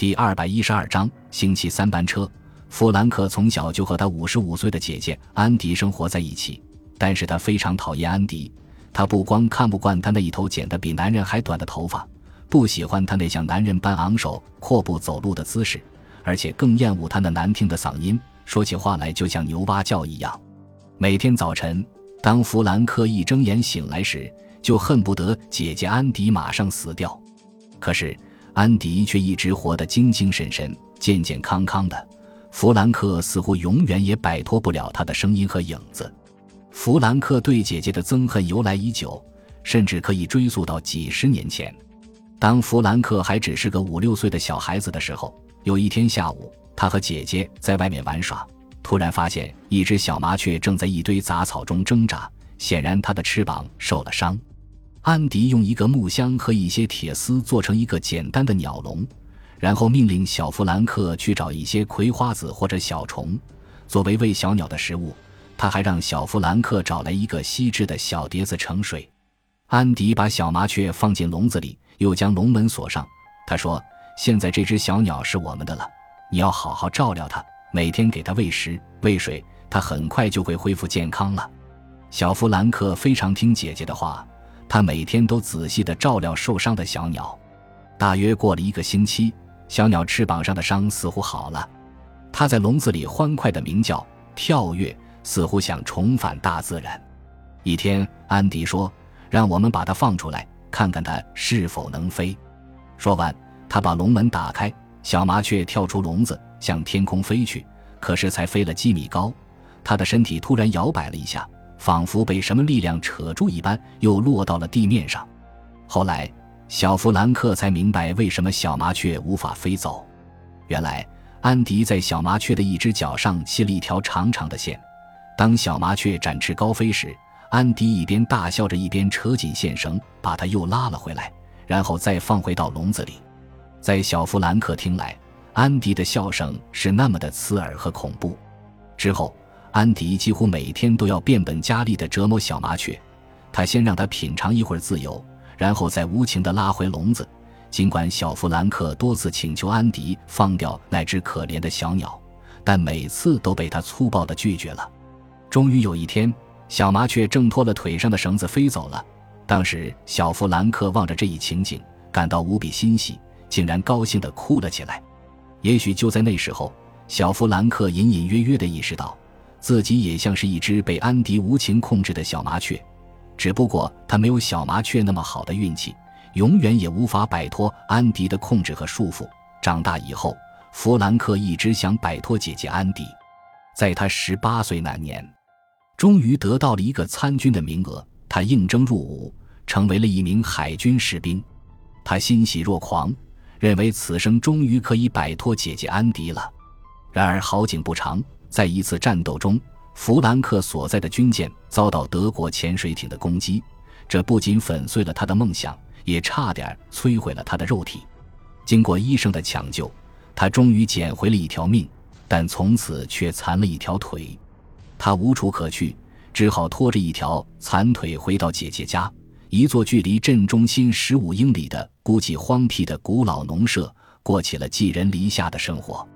第二百一十二章星期三班车。弗兰克从小就和他五十五岁的姐姐安迪生活在一起，但是他非常讨厌安迪。他不光看不惯他那一头剪得比男人还短的头发，不喜欢他那像男人般昂首阔步走路的姿势，而且更厌恶他那难听的嗓音，说起话来就像牛蛙叫一样。每天早晨，当弗兰克一睁眼醒来时，就恨不得姐姐安迪马上死掉。可是安迪却一直活得精精神神、健健康康的。弗兰克似乎永远也摆脱不了他的声音和影子。弗兰克对姐姐的憎恨由来已久，甚至可以追溯到几十年前。当弗兰克还只是个五六岁的小孩子的时候，有一天下午，他和姐姐在外面玩耍，突然发现一只小麻雀正在一堆杂草中挣扎，显然它的翅膀受了伤。安迪用一个木箱和一些铁丝做成一个简单的鸟笼。然后命令小弗兰克去找一些葵花籽或者小虫，作为喂小鸟的食物。他还让小弗兰克找来一个锡制的小碟子盛水。安迪把小麻雀放进笼子里，又将笼门锁上。他说：“现在这只小鸟是我们的了，你要好好照料它，每天给它喂食、喂水，它很快就会恢复健康了。”小弗兰克非常听姐姐的话，他每天都仔细地照料受伤的小鸟。大约过了一个星期。小鸟翅膀上的伤似乎好了，它在笼子里欢快地鸣叫、跳跃，似乎想重返大自然。一天，安迪说：“让我们把它放出来，看看它是否能飞。”说完，他把笼门打开，小麻雀跳出笼子，向天空飞去。可是，才飞了几米高，它的身体突然摇摆了一下，仿佛被什么力量扯住一般，又落到了地面上。后来。小弗兰克才明白为什么小麻雀无法飞走。原来，安迪在小麻雀的一只脚上系了一条长长的线。当小麻雀展翅高飞时，安迪一边大笑着，一边扯紧线绳，把它又拉了回来，然后再放回到笼子里。在小弗兰克听来，安迪的笑声是那么的刺耳和恐怖。之后，安迪几乎每天都要变本加厉地折磨小麻雀。他先让它品尝一会儿自由。然后再无情地拉回笼子，尽管小弗兰克多次请求安迪放掉那只可怜的小鸟，但每次都被他粗暴地拒绝了。终于有一天，小麻雀挣脱了腿上的绳子飞走了。当时，小弗兰克望着这一情景，感到无比欣喜，竟然高兴地哭了起来。也许就在那时候，小弗兰克隐隐约约地意识到，自己也像是一只被安迪无情控制的小麻雀。只不过他没有小麻雀那么好的运气，永远也无法摆脱安迪的控制和束缚。长大以后，弗兰克一直想摆脱姐姐安迪。在他十八岁那年，终于得到了一个参军的名额，他应征入伍，成为了一名海军士兵。他欣喜若狂，认为此生终于可以摆脱姐姐安迪了。然而好景不长，在一次战斗中。弗兰克所在的军舰遭到德国潜水艇的攻击，这不仅粉碎了他的梦想，也差点摧毁了他的肉体。经过医生的抢救，他终于捡回了一条命，但从此却残了一条腿。他无处可去，只好拖着一条残腿回到姐姐家，一座距离镇中心十五英里的孤寂荒僻的古老农舍，过起了寄人篱下的生活。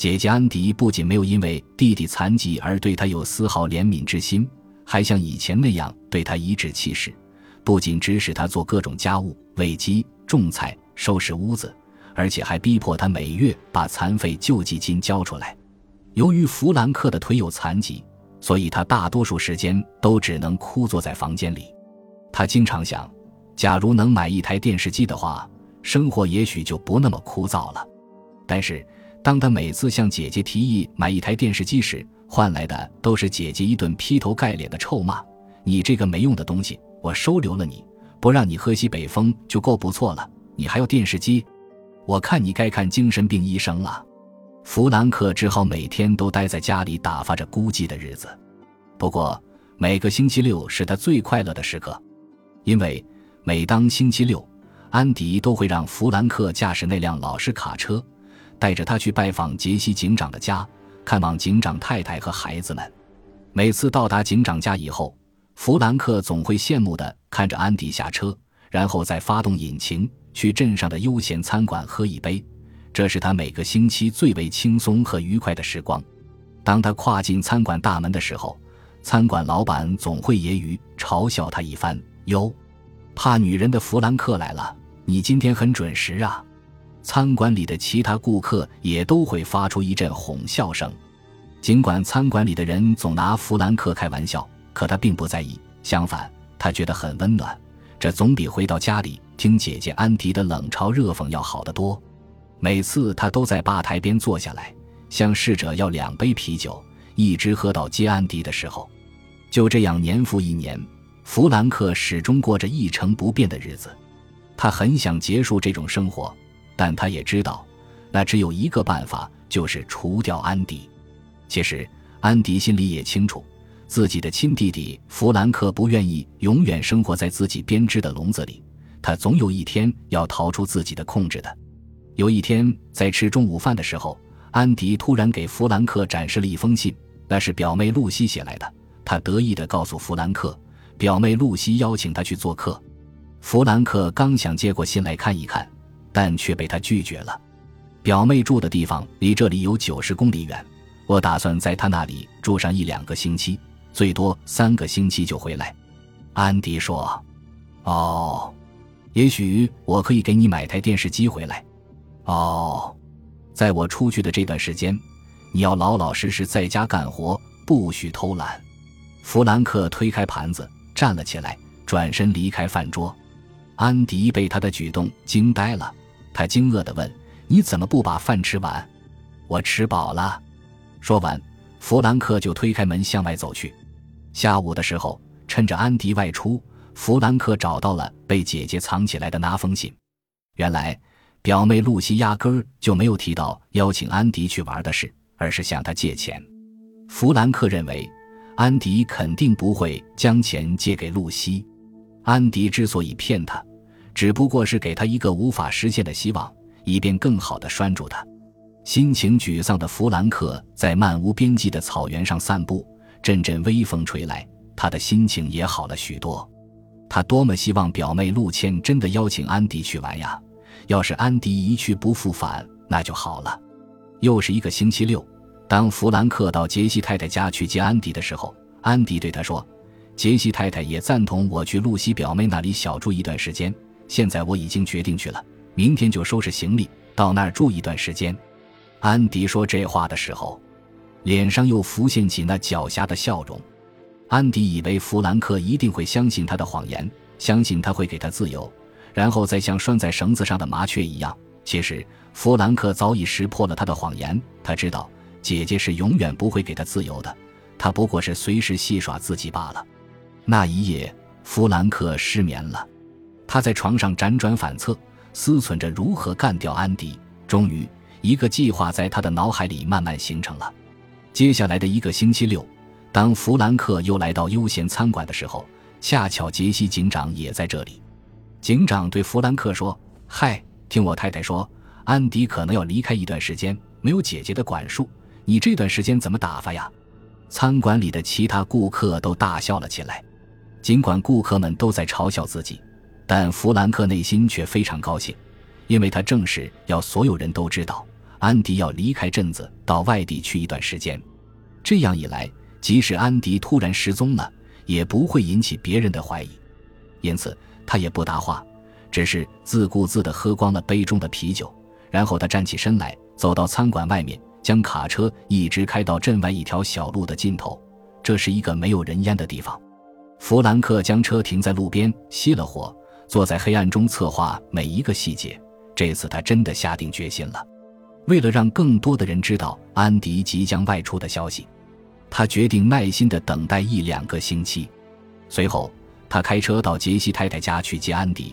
姐姐安迪不仅没有因为弟弟残疾而对他有丝毫怜悯之心，还像以前那样对他颐指气使，不仅指使他做各种家务、喂鸡、种菜、收拾屋子，而且还逼迫他每月把残废救济金交出来。由于弗兰克的腿有残疾，所以他大多数时间都只能枯坐在房间里。他经常想，假如能买一台电视机的话，生活也许就不那么枯燥了。但是。当他每次向姐姐提议买一台电视机时，换来的都是姐姐一顿劈头盖脸的臭骂：“你这个没用的东西，我收留了你，不让你喝西北风就够不错了，你还要电视机？我看你该看精神病医生了。”弗兰克只好每天都待在家里打发着孤寂的日子。不过，每个星期六是他最快乐的时刻，因为每当星期六，安迪都会让弗兰克驾驶那辆老式卡车。带着他去拜访杰西警长的家，看望警长太太和孩子们。每次到达警长家以后，弗兰克总会羡慕地看着安迪下车，然后再发动引擎去镇上的悠闲餐馆喝一杯，这是他每个星期最为轻松和愉快的时光。当他跨进餐馆大门的时候，餐馆老板总会揶揄嘲笑他一番：“哟，怕女人的弗兰克来了，你今天很准时啊！”餐馆里的其他顾客也都会发出一阵哄笑声。尽管餐馆里的人总拿弗兰克开玩笑，可他并不在意，相反，他觉得很温暖。这总比回到家里听姐姐安迪的冷嘲热讽要好得多。每次他都在吧台边坐下来，向侍者要两杯啤酒，一直喝到接安迪的时候。就这样年复一年，弗兰克始终过着一成不变的日子。他很想结束这种生活，但他也知道，那只有一个办法，就是除掉安迪。其实，安迪心里也清楚。自己的亲弟弟弗兰克不愿意永远生活在自己编织的笼子里，他总有一天要逃出自己的控制的。有一天，在吃中午饭的时候，安迪突然给弗兰克展示了一封信，那是表妹露西写来的。他得意地告诉弗兰克，表妹露西邀请他去做客。弗兰克刚想接过信来看一看，但却被他拒绝了。表妹住的地方离这里有九十公里远，我打算在她那里住上一两个星期。最多三个星期就回来，安迪说：“哦，也许我可以给你买台电视机回来。哦，在我出去的这段时间，你要老老实实在家干活，不许偷懒。”弗兰克推开盘子，站了起来，转身离开饭桌。安迪被他的举动惊呆了，他惊愕地问：“你怎么不把饭吃完？”“我吃饱了。”说完，弗兰克就推开门向外走去。下午的时候，趁着安迪外出，弗兰克找到了被姐姐藏起来的那封信。原来，表妹露西压根儿就没有提到邀请安迪去玩的事，而是向他借钱。弗兰克认为，安迪肯定不会将钱借给露西。安迪之所以骗他，只不过是给他一个无法实现的希望，以便更好地拴住他。心情沮丧的弗兰克在漫无边际的草原上散步。阵阵微风吹来，他的心情也好了许多。他多么希望表妹陆谦真的邀请安迪去玩呀！要是安迪一去不复返，那就好了。又是一个星期六，当弗兰克到杰西太太家去接安迪的时候，安迪对他说：“杰西太太也赞同我去露西表妹那里小住一段时间。现在我已经决定去了，明天就收拾行李到那儿住一段时间。”安迪说这话的时候。脸上又浮现起那狡黠的笑容，安迪以为弗兰克一定会相信他的谎言，相信他会给他自由，然后再像拴在绳子上的麻雀一样。其实弗兰克早已识破了他的谎言，他知道姐姐是永远不会给他自由的，他不过是随时戏耍自己罢了。那一夜，弗兰克失眠了，他在床上辗转反侧，思忖着如何干掉安迪。终于，一个计划在他的脑海里慢慢形成了。接下来的一个星期六，当弗兰克又来到悠闲餐馆的时候，恰巧杰西警长也在这里。警长对弗兰克说：“嗨，听我太太说，安迪可能要离开一段时间，没有姐姐的管束，你这段时间怎么打发呀？”餐馆里的其他顾客都大笑了起来。尽管顾客们都在嘲笑自己，但弗兰克内心却非常高兴，因为他正是要所有人都知道。安迪要离开镇子，到外地去一段时间。这样一来，即使安迪突然失踪了，也不会引起别人的怀疑。因此，他也不答话，只是自顾自地喝光了杯中的啤酒。然后他站起身来，走到餐馆外面，将卡车一直开到镇外一条小路的尽头。这是一个没有人烟的地方。弗兰克将车停在路边，熄了火，坐在黑暗中策划每一个细节。这次他真的下定决心了。为了让更多的人知道安迪即将外出的消息，他决定耐心地等待一两个星期。随后，他开车到杰西太太家去接安迪。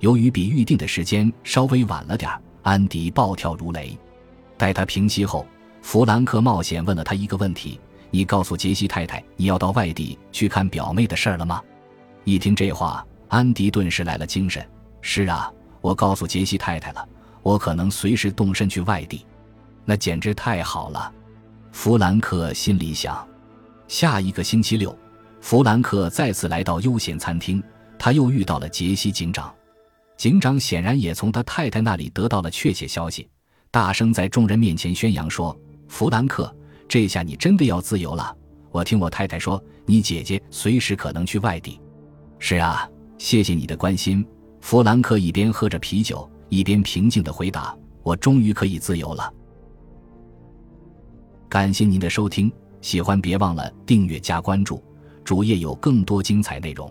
由于比预定的时间稍微晚了点安迪暴跳如雷。待他平息后，弗兰克冒险问了他一个问题：“你告诉杰西太太你要到外地去看表妹的事儿了吗？”一听这话，安迪顿时来了精神：“是啊，我告诉杰西太太了。”我可能随时动身去外地，那简直太好了。弗兰克心里想。下一个星期六，弗兰克再次来到悠闲餐厅，他又遇到了杰西警长。警长显然也从他太太那里得到了确切消息，大声在众人面前宣扬说：“弗兰克，这下你真的要自由了。我听我太太说，你姐姐随时可能去外地。”“是啊，谢谢你的关心。”弗兰克一边喝着啤酒，一边平静的回答：“我终于可以自由了。”感谢您的收听，喜欢别忘了订阅加关注，主页有更多精彩内容。